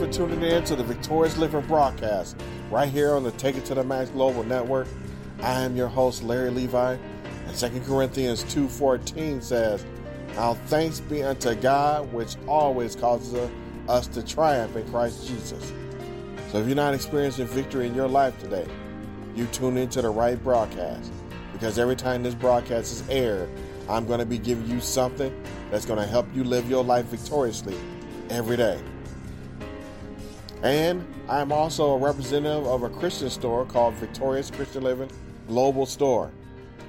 for tuning in to the Victorious Living broadcast right here on the Take It to the Max Global Network. I am your host, Larry Levi, and 2 Corinthians 2.14 says, Now thanks be unto God, which always causes us to triumph in Christ Jesus. So if you're not experiencing victory in your life today, you tune into the right broadcast because every time this broadcast is aired, I'm going to be giving you something that's going to help you live your life victoriously every day. And I'm also a representative of a Christian store called Victorious Christian Living Global Store.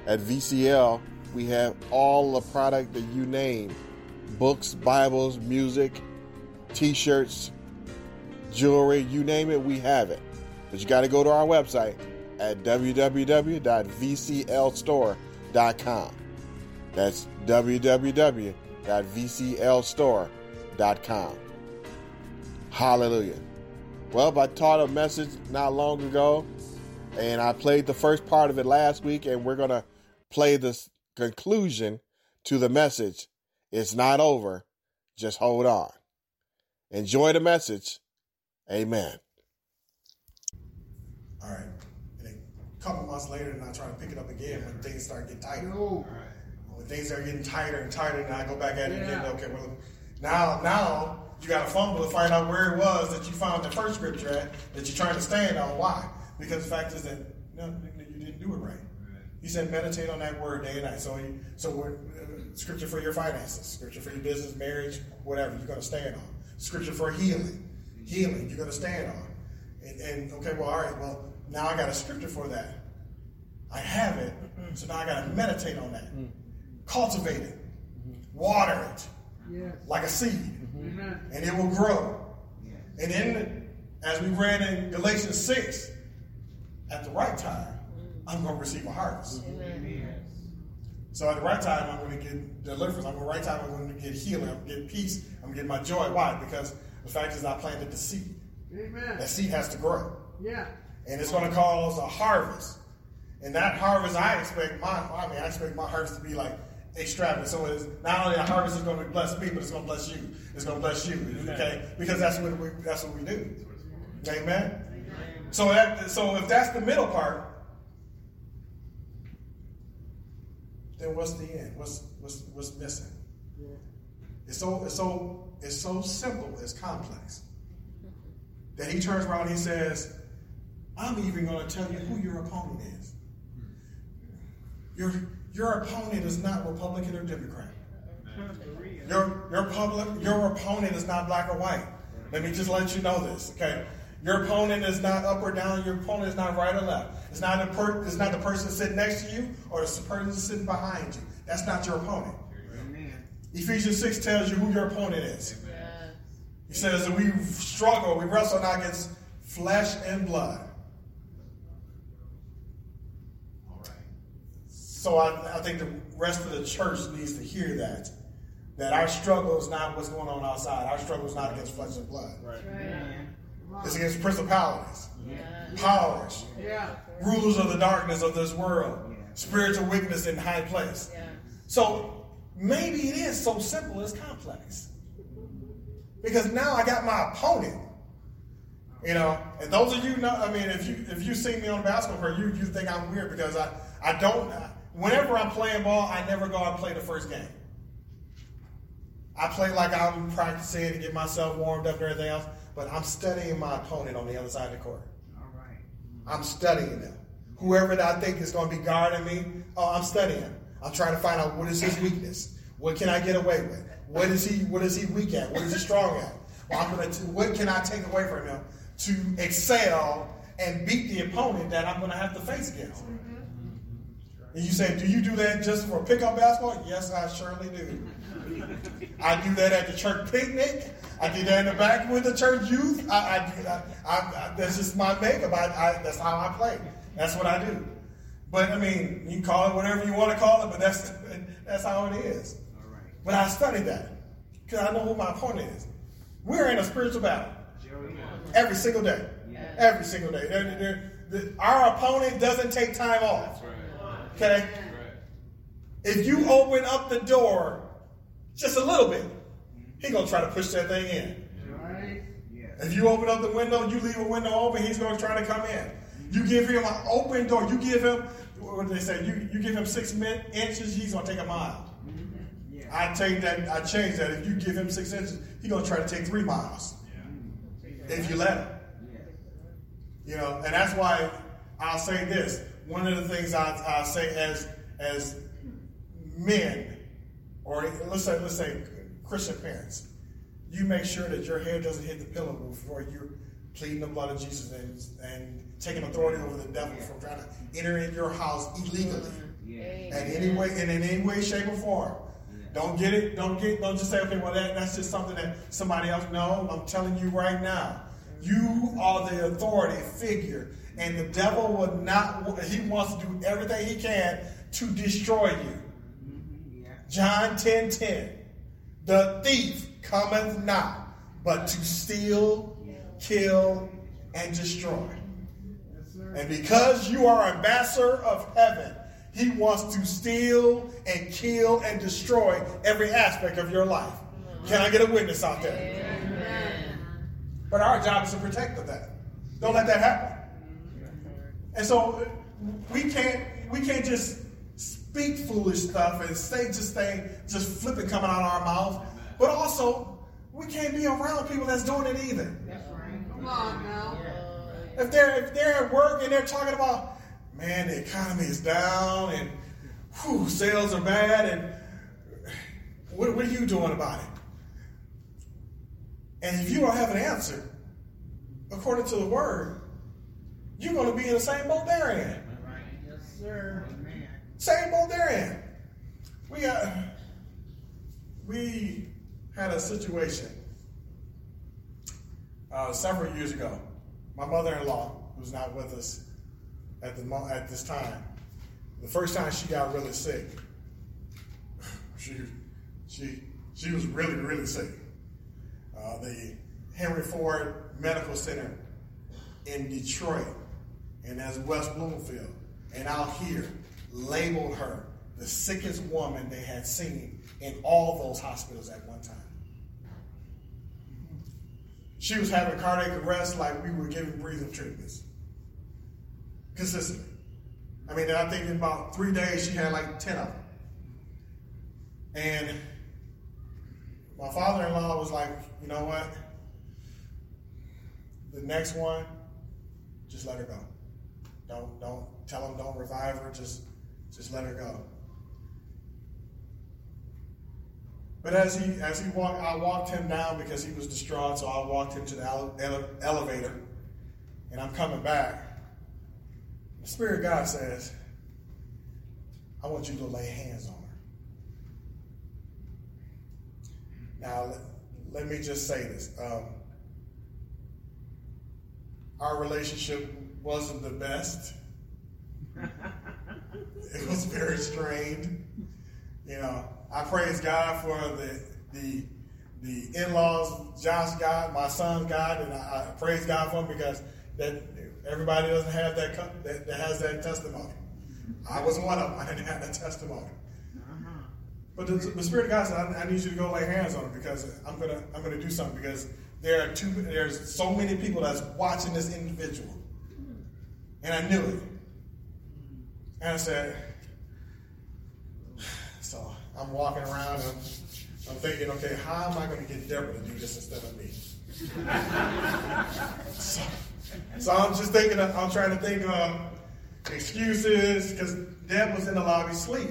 At VCL, we have all the product that you name books, Bibles, music, t shirts, jewelry, you name it, we have it. But you got to go to our website at www.vclstore.com. That's www.vclstore.com. Hallelujah. Well, I taught a message not long ago, and I played the first part of it last week, and we're going to play the conclusion to the message. It's not over. Just hold on. Enjoy the message. Amen. All right. And a couple months later, and I try to pick it up again when things start getting tighter. No. When things are getting tighter and tighter, and I go back at it again. Okay, well, now, now you got to fumble to find out where it was that you found the first scripture at that you're trying to stand on. Why? Because the fact is that no, you didn't do it right. He said meditate on that word day and night. So, he, so we're, uh, scripture for your finances, scripture for your business, marriage, whatever you're going to stand on. Scripture for healing, healing you're going to stand on. And, and okay, well, all right, well now I got a scripture for that. I have it, so now I got to meditate on that, cultivate it, water it Yes. like a seed Amen. and it will grow. And then, as we read in Galatians 6, at the right time, I'm going to receive a harvest. So at the right time, I'm going to get deliverance. I'm the right time, I'm going to get healing. I'm going to get peace. I'm going to get my joy. Why? Because the fact is, I planted the seed. Amen. That seed has to grow. Yeah. And it's going to cause a harvest. And that harvest, I expect my, I mean, I expect my harvest to be like extravagant. So it's not only the harvest is going to bless me, but it's going to bless you. It's going to bless you. Okay? Because that's what we, that's what we do. Amen. So that, so if that's the middle part, then what's the end? What's what's what's missing? It's so it's so it's so simple. It's complex. That he turns around and he says, "I'm even going to tell you who your opponent is. Your your opponent is not Republican or Democrat. Your your public your opponent is not black or white. Let me just let you know this, okay? Your opponent is not up or down. Your opponent is not right or left. It's not the per, it's not the person sitting next to you or the person sitting behind you. That's not your opponent. Ephesians six tells you who your opponent is. He says that we struggle, we wrestle not against flesh and blood. So I, I think the rest of the church needs to hear that. That our struggle is not what's going on outside. Our struggle is not against flesh and blood. Right. It's against principalities, powers, Yeah. rulers of the darkness of this world, spiritual wickedness in high place. So maybe it is so simple it's complex. Because now I got my opponent. You know, and those of you know, I mean, if you if you see me on the basketball court, you you think I'm weird because I I don't. Whenever I'm playing ball, I never go out and play the first game. I play like I'm practicing to get myself warmed up and everything else, but I'm studying my opponent on the other side of the court. All right. I'm studying them. Whoever that I think is going to be guarding me, oh, I'm studying. I'm trying to find out what is his weakness. What can I get away with? What is he? What is he weak at? What is he strong at? Well, I'm going to. What can I take away from him to excel and beat the opponent that I'm going to have to face against? Mm-hmm. And you say, do you do that just for pickup basketball? Yes, I surely do. I do that at the church picnic. I do that in the back with the church youth. I, I do. I, I, I, that's just my makeup. I, I, that's how I play. That's what I do. But I mean, you can call it whatever you want to call it, but that's that's how it is. All right. But I studied that because I know who my opponent is. We're in a spiritual battle every single day. Every single day. They're- they're- the- our opponent doesn't take time off. Okay? If you open up the door just a little bit, he's gonna try to push that thing in. All right. Yes. If you open up the window, you leave a window open, he's going to try to come in. You give him an open door. You give him, what do they say? You, you give him six inches, he's going to take a mile. Mm-hmm. I take that, I change that. If you give him six inches, he's going to try to take three miles. If you let him. You know, and that's why I'll say this. One of the things I, i say as, as men, or let's say, let's say Christian parents, you make sure that your head doesn't hit the pillow before you're pleading the blood of Jesus and, and taking authority over the devil from trying to enter in your house illegally. Yeah. And any way, and in any way, shape, or form. Don't get it. Don't get. Don't just say, okay, well, that, that's just something that somebody else. No, I'm telling you right now, you are the authority figure, and the devil would not. He wants to do everything he can to destroy you. John 10 10. The thief cometh not, but to steal, kill, and destroy. And because you are ambassador of heaven, he wants to steal and kill and destroy every aspect of your life. Can I get a witness out there? But our job is to protect that. Don't let that happen. And so we can't we can't just speak foolish stuff and say just thing just flipping coming out of our mouth. But also we can't be around people that's doing it either. Come on now. If they're if they're at work and they're talking about, man, the economy is down and whew, sales are bad, and what, what are you doing about it? And if you don't have an answer, according to the word, you're going to be in the same boat they're in. Yes, sir. Same boat they're in. We got, we had a situation uh, several years ago. My mother-in-law, who's not with us at the at this time, the first time she got really sick, she she she was really really sick. Uh, the Henry Ford Medical Center in Detroit and as West Bloomfield and out here labeled her the sickest woman they had seen in all those hospitals at one time. She was having cardiac arrest like we were giving breathing treatments consistently. I mean, I think in about three days she had like 10 of them. And my father in law was like, you know what? The next one, just let her go. Don't don't tell him don't revive her, just just let her go. But as he as he walked, I walked him down because he was distraught. So I walked him to the ele- ele- elevator, and I'm coming back. The Spirit of God says, "I want you to lay hands on her." Now, let, let me just say this: um, our relationship wasn't the best. it was very strained. You know, I praise God for the the the in-laws, Josh God, my son God, and I, I, praise God for him because that everybody doesn't have that, that, that has that testimony. I was one of them. I didn't have that testimony. Uh-huh. But the, the, Spirit of God said, I, I, need you to go lay hands on him because I'm gonna I'm gonna do something because there are two there's so many people that's watching this individual, and I knew it. And I said, so I'm walking around and I'm, I'm thinking, okay, how am I going to get Deborah to do this instead of me? so, so, I'm just thinking, I'm trying to think of excuses because Deb was in the lobby sleep.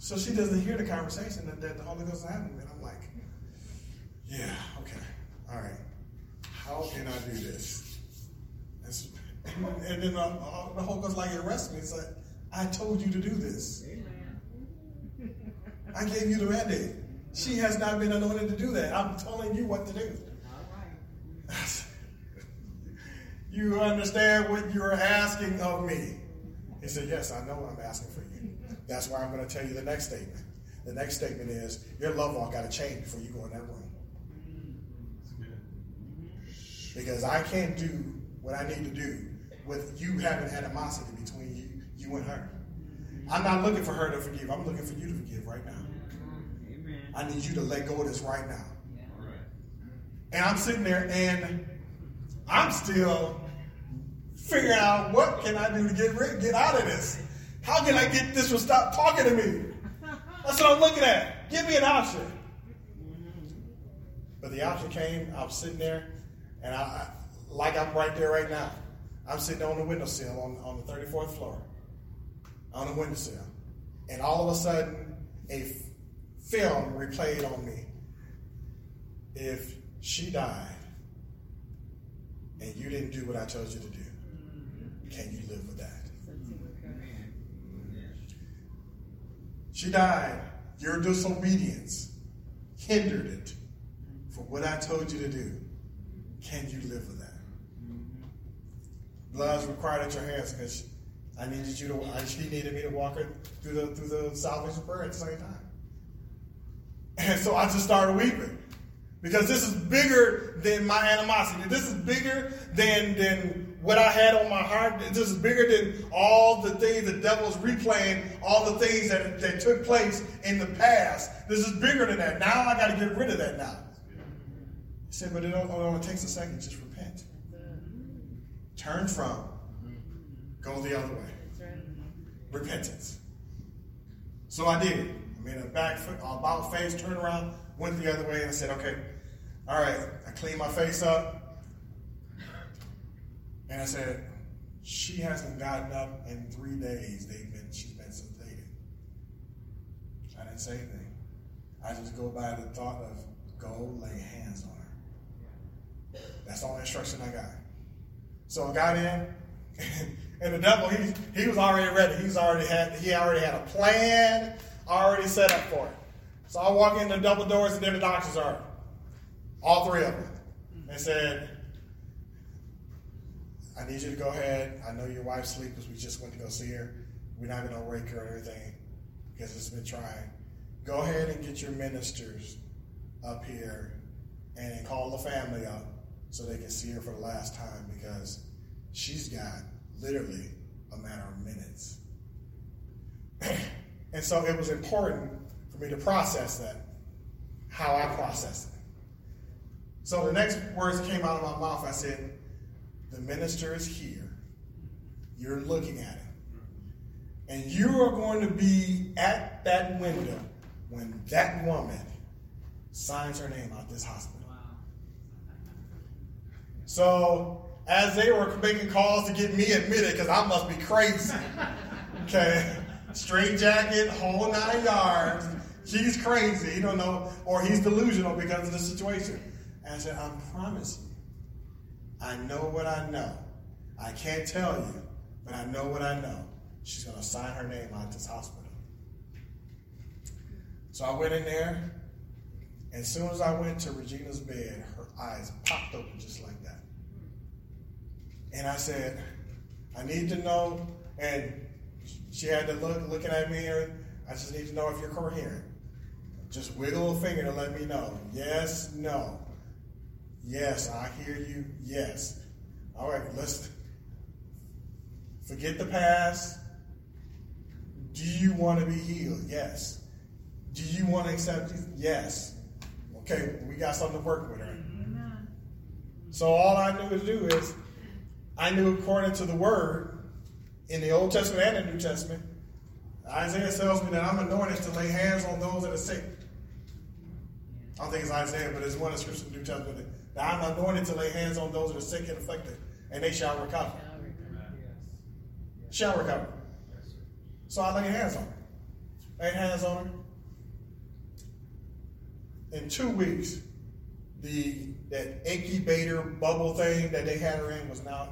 So she doesn't hear the conversation that, that the Holy Ghost is having. And I'm like, yeah, okay, all right. How can I do this? And, then the, uh, the Holy Ghost like arrest me. It's like, I told you to do this. I gave you the mandate. She has not been anointed to do that. I'm telling you what to do. you understand what you're asking of me? He said, Yes, I know what I'm asking for you. That's why I'm going to tell you the next statement. The next statement is your love walk got to change before you go in that room. Because I can't do what I need to do with you having animosity between you, you and her. I'm not looking for her to forgive. I'm looking for you to forgive right now. Amen. I need you to let go of this right now. And I'm sitting there and I'm still figuring out what can I do to get rid, get out of this. How can I get this to stop talking to me? That's what I'm looking at. Give me an option. But the option came. I was sitting there, and I like I'm right there right now. I'm sitting on the windowsill on, on the 34th floor, on the windowsill, and all of a sudden, a f- film replayed on me. If she died, and you didn't do what I told you to do, can you live with that? She died. Your disobedience hindered it for what I told you to do. Can you live with that? Blood is required at your hands because I needed you to. She needed me to walk her through the through the salvation prayer at the same time. And so I just started weeping because this is bigger than my animosity. This is bigger than than what I had on my heart. This is bigger than all the things the devil's replaying, all the things that, that took place in the past. This is bigger than that. Now I got to get rid of that now. He said, but it only takes a second. Just. Turn from. Go the other way. Repentance. So I did. I made a back foot, about face, turned around, went the other way, and I said, okay, all right. I cleaned my face up. And I said, she hasn't gotten up in three days. They've been she's been sedated. I didn't say anything. I just go by the thought of go lay hands on her. That's all the instruction I got. So I got in, and the devil he he was already ready. He's already had he already had a plan already set up for it. So I walk in the double doors, and there the doctors are, all three of them, They said I need you to go ahead. I know your wife's asleep because we just went to go see her. We're not going to wake her or anything because it's been trying. Go ahead and get your ministers up here and call the family up so they can see her for the last time because she's got literally a matter of minutes. and so it was important for me to process that, how I processed it. So the next words came out of my mouth, I said, the minister is here. You're looking at him. And you are going to be at that window when that woman signs her name out this hospital. So, as they were making calls to get me admitted, because I must be crazy, okay, straight jacket, whole nine yards, she's crazy, you don't know, or he's delusional because of the situation. And I said, I promise you, I know what I know. I can't tell you, but I know what I know. She's going to sign her name out this hospital. So I went in there, and as soon as I went to Regina's bed, her eyes popped open just like that. And I said, I need to know, and she had to look looking at me, I just need to know if you're coherent. Just wiggle a finger to let me know. Yes, no. Yes, I hear you. Yes. All right, let's forget the past. Do you want to be healed? Yes. Do you want to accept Jesus? Yes. Okay, we got something to work with, right? So all I knew to do is I knew according to the word in the Old Testament and the New Testament, Isaiah tells me that I'm anointed to lay hands on those that are sick. I don't think it's Isaiah, but it's one of the scriptures in the New Testament that I'm anointed to lay hands on those that are sick and afflicted, and they shall recover. Shall recover. So I laid hands on her. Laid hands on her. In two weeks, the that incubator bubble thing that they had her in was now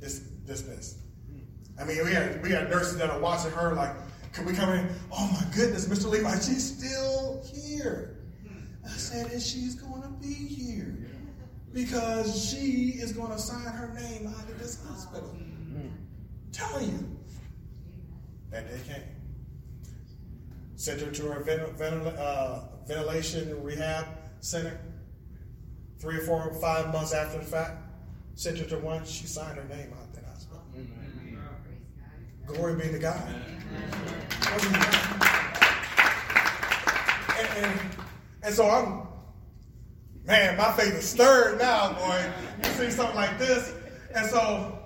dis, dismissed. I mean, we had we had nurses that are watching her like, can we come in? Oh my goodness, Mr. Levi, she's still here. I said, and she's going to be here because she is going to sign her name out of this hospital. I'm telling you, that day came. Sent her to her ventil- uh, ventilation rehab center. Three or four five months after the fact, sent her to one. She signed her name out that hospital. Mm-hmm. Glory be to God. And, and, and so I'm man, my faith is stirred now, boy. You see something like this. And so.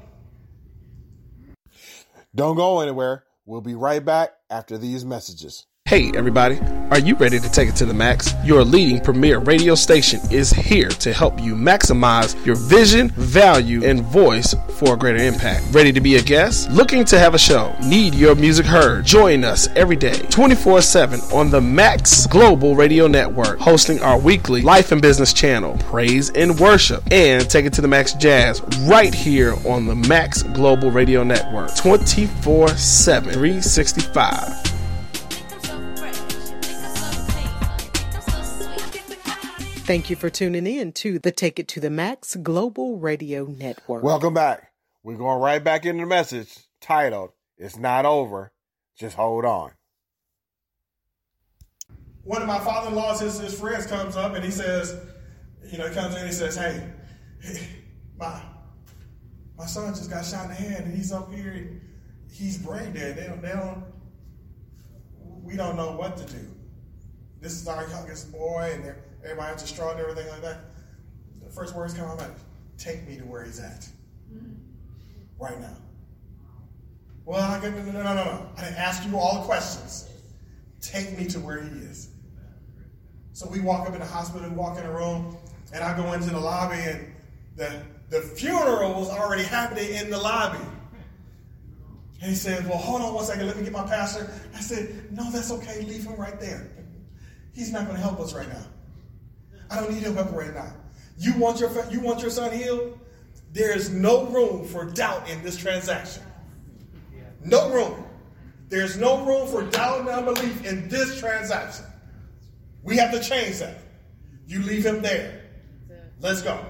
Don't go anywhere. We'll be right back after these messages. Hey, everybody. Are you ready to take it to the max? Your leading premier radio station is here to help you maximize your vision, value, and voice for a greater impact. Ready to be a guest? Looking to have a show? Need your music heard? Join us every day, 24 7 on the Max Global Radio Network, hosting our weekly life and business channel, Praise and Worship, and Take It to the Max Jazz right here on the Max Global Radio Network, 24 7, 365. Thank you for tuning in to the Take It to the Max Global Radio Network. Welcome back. We're going right back into the message titled, It's Not Over, Just Hold On. One of my father in law's, his, his friends, comes up and he says, You know, he comes in and he says, Hey, my, my son just got shot in the head and he's up here and he's brain dead. They don't, they don't, we don't know what to do. This is our youngest boy and they're everybody's distraught and everything like that. The first words come out, like, take me to where he's at. Mm-hmm. Right now. Well, I no, no, no, no, no. I didn't ask you all the questions. Take me to where he is. So we walk up in the hospital, we walk in the room, and I go into the lobby, and the, the funeral was already happening in the lobby. And he said, Well, hold on one second, let me get my pastor. I said, No, that's okay, leave him right there. He's not going to help us right now. I don't need help right now. You want your you want your son healed? There is no room for doubt in this transaction. No room. There's no room for doubt and unbelief in this transaction. We have to change that. You leave him there. Let's go.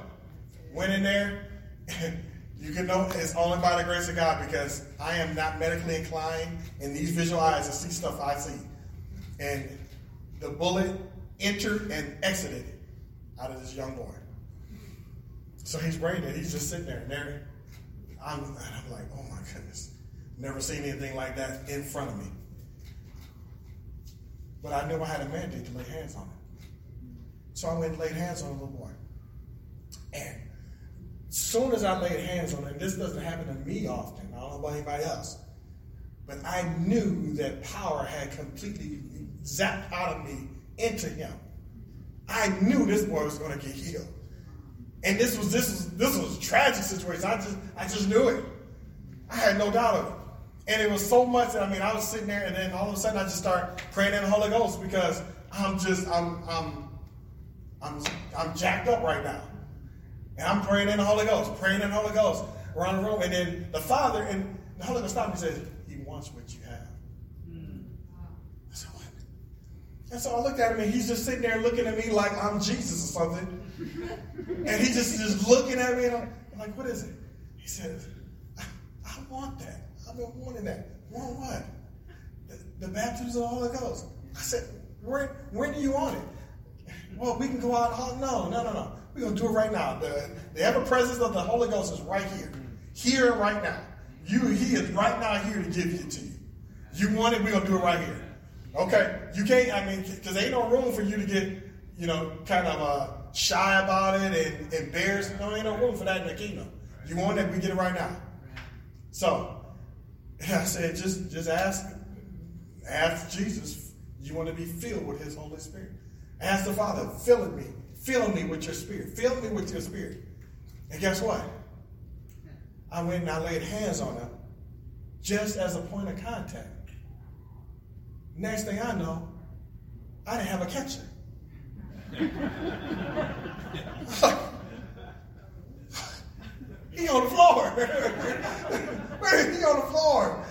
Went in there. You can know it's only by the grace of God because I am not medically inclined in these visual eyes to see stuff I see. And the bullet entered and exited out of this young boy. So he's brain dead. He's just sitting there. And there, I'm, and I'm like, oh my goodness. Never seen anything like that in front of me. But I knew I had a mandate to lay hands on him. So I went and laid hands on the little boy. And soon as I laid hands on him, this doesn't happen to me often. I don't know about anybody else. But I knew that power had completely zapped out of me into him. I knew this boy was going to get healed. And this was this was this was a tragic situation. I just I just knew it. I had no doubt of it. And it was so much that I mean I was sitting there and then all of a sudden I just start praying in the Holy Ghost because I'm just I'm I'm I'm I'm jacked up right now. And I'm praying in the Holy Ghost, praying in the Holy Ghost around the room. And then the Father and the Holy Ghost stopped me and says, He wants what you have. And so I looked at him and he's just sitting there looking at me like I'm Jesus or something. and he just just looking at me and I'm, like, what is it? He says, I, I, want that. I've been wanting that. Want what? The, the baptism of the Holy Ghost. I said, where, when do you want it? Well, we can go out. Oh, no, no, no, no. We're going to do it right now. The, the ever presence of the Holy Ghost is right here. Here right now. You, he is right now here to give it to you. You want it, we're going to do it right here. Okay, you can't. I mean, because ain't no room for you to get, you know, kind of uh, shy about it and embarrassed. No, ain't no room for that in the kingdom. You want it, we get it right now. So, I said, just just ask, ask Jesus. You want to be filled with His Holy Spirit. Ask the Father, fill me, fill me with Your Spirit, fill me with Your Spirit. And guess what? I went and I laid hands on him, just as a point of contact. Next thing I know, I didn't have a catcher. he on the floor. he on the floor.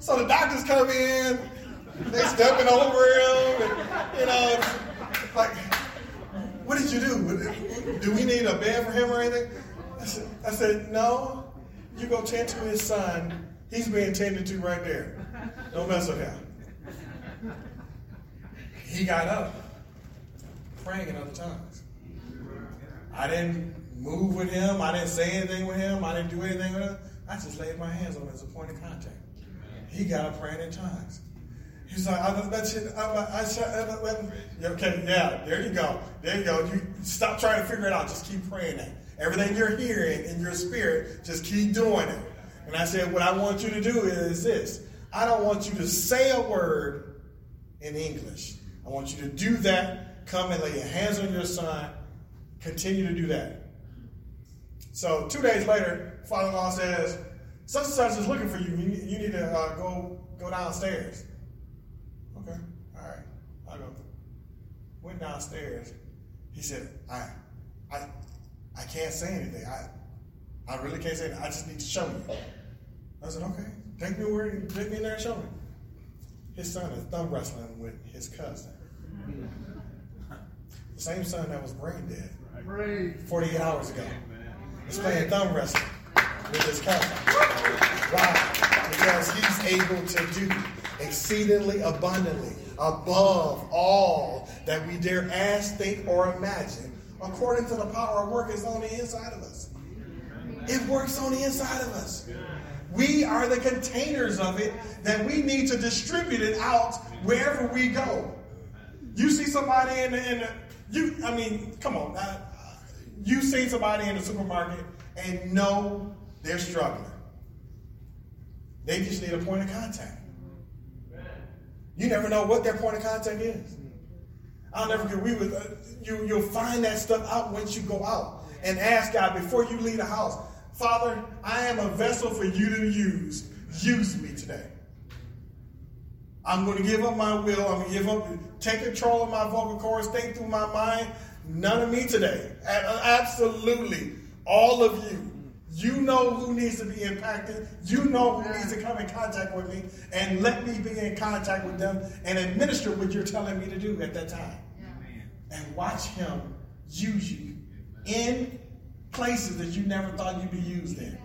So the doctors come in, they stepping over him, and, you know, like, what did you do? Do we need a bed for him or anything? I said, I said no. You go tend to his son. He's being tended to right there. Don't mess with him he got up praying in other tongues. I didn't move with him. I didn't say anything with him. I didn't do anything with him. I just laid my hands on him as a point of contact. He got up praying in tongues. He's like, I, that's it. I, I, I, okay, yeah, there you go. There you go. You stop trying to figure it out. Just keep praying. Everything you're hearing in your spirit, just keep doing it. And I said, what I want you to do is this. I don't want you to say a word in English. I want you to do that. Come and lay your hands on your son. Continue to do that. So two days later, father-in-law says, such and such is looking for you. You, you need to uh, go go downstairs. Okay, all right, I'll go. Went downstairs. He said, I, I, I can't say anything. I, I really can't say anything. I just need to show you. I said, okay, take me where, take me in there and show me. His son is thumb wrestling with his cousin. The same son that was brain dead 48 hours ago. He's playing thumb wrestling with his cousin. Why? Because he's able to do exceedingly abundantly above all that we dare ask, think, or imagine, according to the power of work is on the inside of us. It works on the inside of us. We are the containers of it that we need to distribute it out wherever we go. You see somebody in the, in the you, I mean, come on. Uh, you see somebody in the supermarket and know they're struggling. They just need a point of contact. You never know what their point of contact is. I'll never get. We would. Uh, you you'll find that stuff out once you go out and ask God before you leave the house. Father, I am a vessel for you to use. Use me today. I'm going to give up my will. I'm going to give up, take control of my vocal cords, think through my mind. None of me today. Absolutely. All of you. You know who needs to be impacted. You know who needs to come in contact with me. And let me be in contact with them and administer what you're telling me to do at that time. And watch him use you in places that you never thought you'd be used in,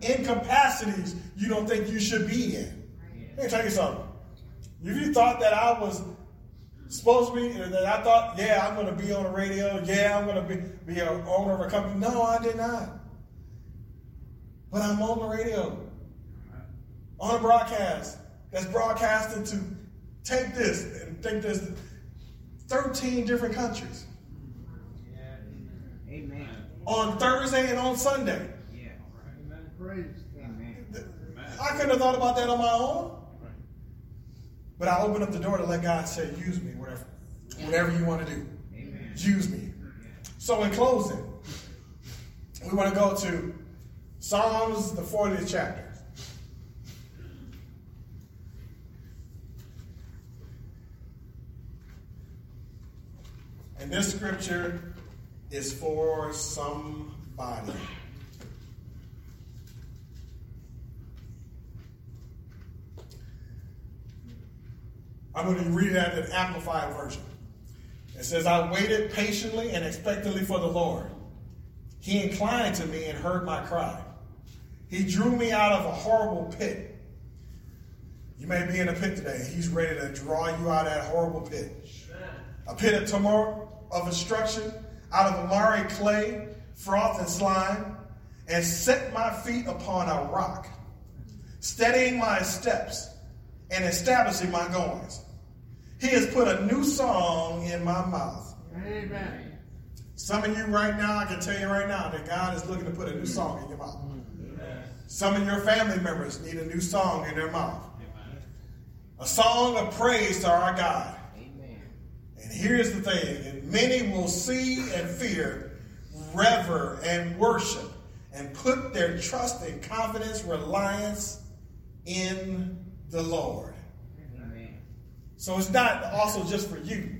in capacities you don't think you should be in. Let me tell you something. If you thought that I was supposed to be, that I thought, yeah, I'm going to be on the radio, yeah, I'm going to be, be an owner of a company. No, I did not. But I'm on the radio, on a broadcast that's broadcasted to take this and take this 13 different countries. Amen. On Thursday and on Sunday. Yeah. amen. Praise. Amen. I couldn't have thought about that on my own. But I open up the door to let God say, use me, whatever, whatever you want to do. Amen. Use me. So in closing, we want to go to Psalms, the 40th chapter. And this scripture is for somebody. I'm going to read that in the Amplified version. It says, I waited patiently and expectantly for the Lord. He inclined to me and heard my cry. He drew me out of a horrible pit. You may be in a pit today. He's ready to draw you out of that horrible pit. A pit of turmoil, of instruction, out of miry clay, froth, and slime, and set my feet upon a rock, steadying my steps and establishing my goings. He has put a new song in my mouth. Amen. Some of you right now, I can tell you right now that God is looking to put a new song in your mouth. Some of your family members need a new song in their mouth. A song of praise to our God. Amen. And here's the thing, and many will see and fear, rever and worship, and put their trust and confidence, reliance in the Lord. So it's not also just for you.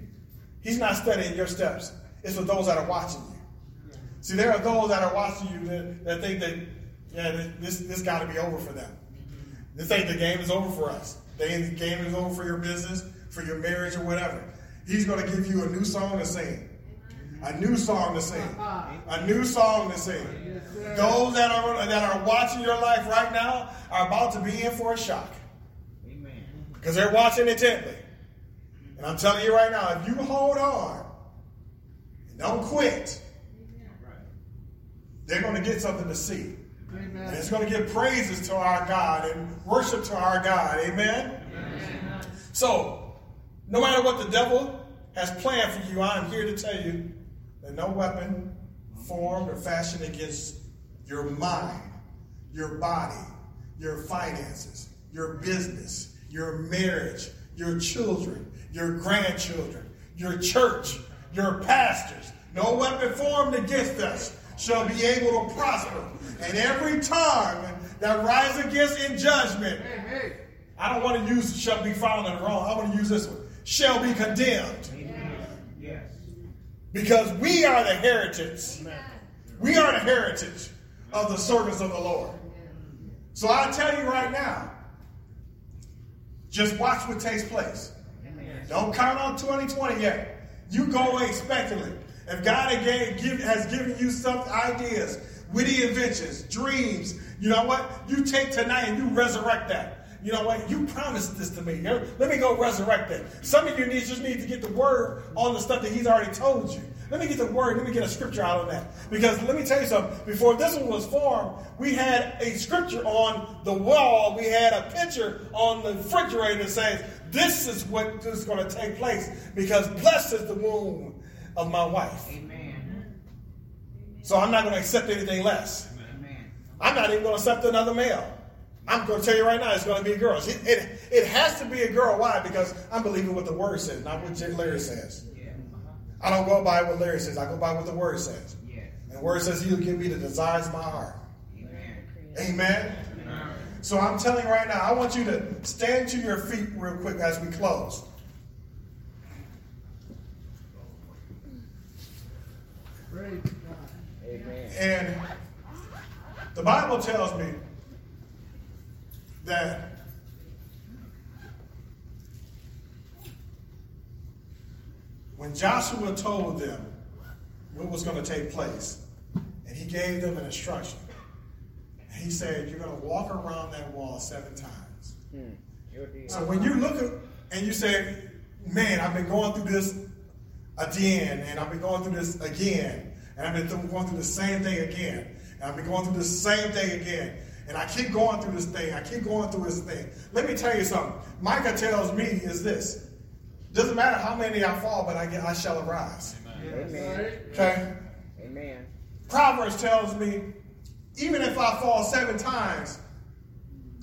He's not studying your steps. It's for those that are watching you. See, there are those that are watching you that, that think that, yeah, this, this got to be over for them. They think the game is over for us. The game is over for your business, for your marriage, or whatever. He's going to give you a new song to sing. A new song to sing. A new song to sing. Those that are that are watching your life right now are about to be in for a shock. Because they're watching intently. And I'm telling you right now, if you hold on and don't quit, they're going to get something to see. And it's going to give praises to our God and worship to our God. Amen? So, no matter what the devil has planned for you, I am here to tell you that no weapon formed or fashioned against your mind, your body, your finances, your business, your marriage, your children, your grandchildren, your church, your pastors, no weapon formed against us shall be able to prosper. And every tongue that rise against in judgment, I don't want to use shall be found in the wrong. I want to use this one. Shall be condemned. Yes. Because we are the heritage. We are the heritage of the servants of the Lord. So I tell you right now, just watch what takes place. Don't count on 2020 yet. You go away expectantly. If God has given you some ideas, witty inventions, dreams, you know what? You take tonight and you resurrect that. You know what? You promised this to me. Let me go resurrect that. Some of you just need to get the word on the stuff that He's already told you. Let me get the word. Let me get a scripture out of that. Because let me tell you something. Before this one was formed, we had a scripture on the wall. We had a picture on the refrigerator that says, "This is what is going to take place." Because blessed is the womb of my wife. Amen. So I'm not going to accept anything less. Amen. I'm not even going to accept another male. I'm going to tell you right now, it's going to be a girl. It, it, it has to be a girl. Why? Because I'm believing what the word says, not what Larry says. I don't go by what Larry says. I go by what the word says. Yeah. And the word says he'll give me the desires of my heart. Amen. Amen. So I'm telling you right now, I want you to stand to your feet real quick as we close. Amen. And the Bible tells me that when Joshua told them what was going to take place, and he gave them an instruction, he said, You're going to walk around that wall seven times. Deal. So when you look at and you say, man, I've been going through this again, and I've been going through this again, and I've been going through the same thing again, and I've been going through the same thing again, and I keep going through this thing, I keep going through this thing. Let me tell you something. Micah tells me is this. Doesn't matter how many I fall, but I get I shall arise. Amen. Okay? Amen. Proverbs tells me, even if I fall seven times,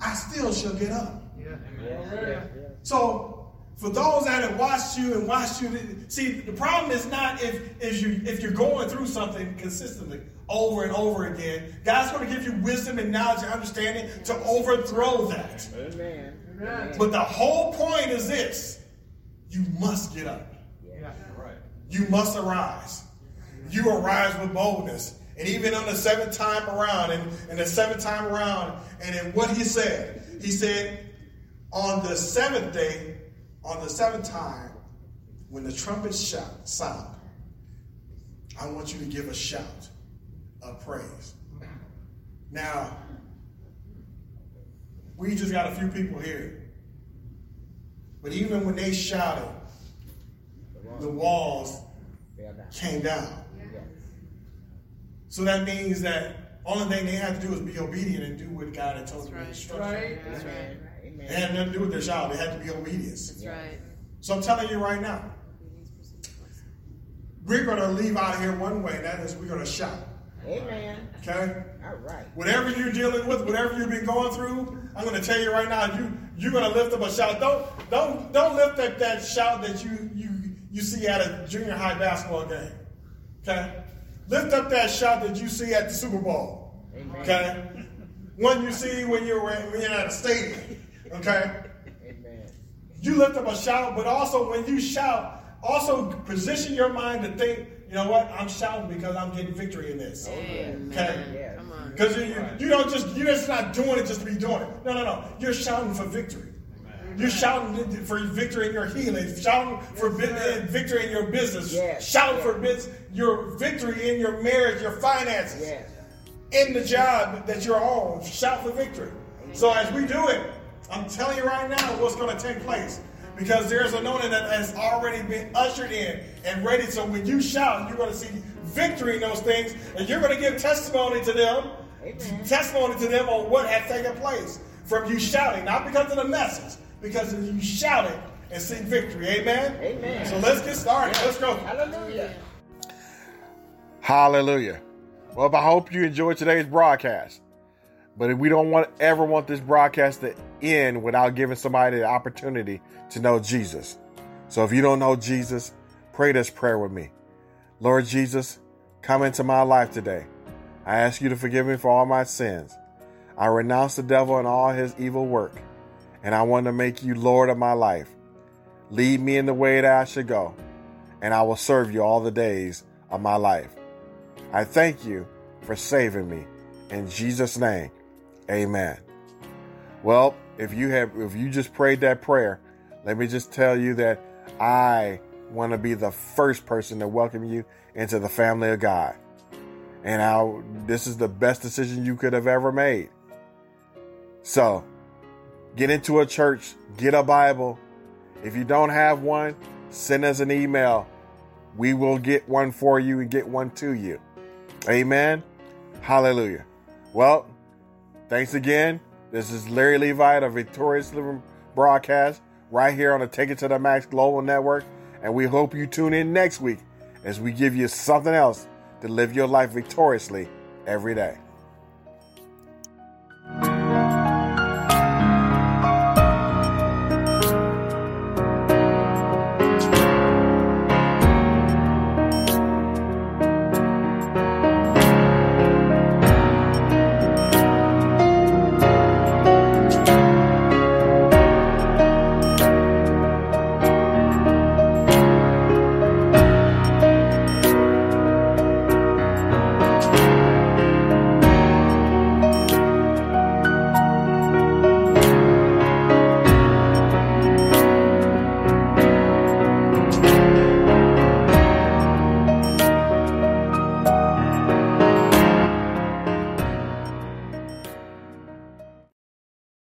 I still shall get up. Yes. Yes. So for those that have watched you and watched you, see the problem is not if if you if you're going through something consistently over and over again. God's going to give you wisdom and knowledge and understanding to overthrow that. Amen. Amen. But the whole point is this: you must get up. Yeah. You must arise. You arise with boldness. And even on the seventh time around, and, and the seventh time around, and in what he said, he said, on the seventh day, on the seventh time, when the trumpet shout, sound, I want you to give a shout of praise. Now, we just got a few people here. But even when they shouted, the walls Fell down. came down. So that means that only thing they had to do was be obedient and do what God had told them in right. instruction. That's right. It Amen. They had nothing to do with their shout. It had to be obedience. That's right. So I'm telling you right now, we're going to leave out of here one way, and that is we're going to shout. Amen. Okay? All right. Whatever you're dealing with, whatever you've been going through, I'm going to tell you right now, you you're going to lift up a shout. Don't don't don't lift up that shout that you you you see at a junior high basketball game. Okay? Lift up that shout that you see at the Super Bowl. Amen. Okay? One you see when you're when you're at a stadium. Okay? Amen. You lift up a shout, but also when you shout, also position your mind to think, you know what? I'm shouting because I'm getting victory in this. Amen. Okay. Yes. Because you, you, don't just you're just not doing it just to be doing it. No, no, no. You're shouting for victory. You're shouting for victory in your healing, shouting for vi- eh, victory in your business, Yes. shouting for biz- your victory in your marriage, your finances, Yes. in the job that you're on. Shout for victory. So as we do it, I'm telling you right now what's going to take place. Because there's anointing that has already been ushered in and ready. So when you shout, you're going to see victory in those things, and you're going to give testimony to them, Amen. testimony to them on what has taken place from you shouting, not because of the message, because you shouted and sing victory. Amen? Amen. So let's get started. Let's go. Hallelujah. Hallelujah. Well, I hope you enjoyed today's broadcast. But we don't want ever want this broadcast to end without giving somebody the opportunity to know Jesus. So if you don't know Jesus, pray this prayer with me. Lord Jesus, come into my life today. I ask you to forgive me for all my sins. I renounce the devil and all his evil work, and I want to make you Lord of my life. Lead me in the way that I should go, and I will serve you all the days of my life. I thank you for saving me. In Jesus' name, amen. Well, if you have if you just prayed that prayer, let me just tell you that I want to be the first person to welcome you into the family of God. And how this is the best decision you could have ever made. So, get into a church, get a Bible. If you don't have one, send us an email. We will get one for you and get one to you. Amen. Hallelujah. Well, thanks again. This is Larry Levi, the Victorious Living broadcast, right here on the Take It to the Max Global Network. And we hope you tune in next week as we give you something else to live your life victoriously every day.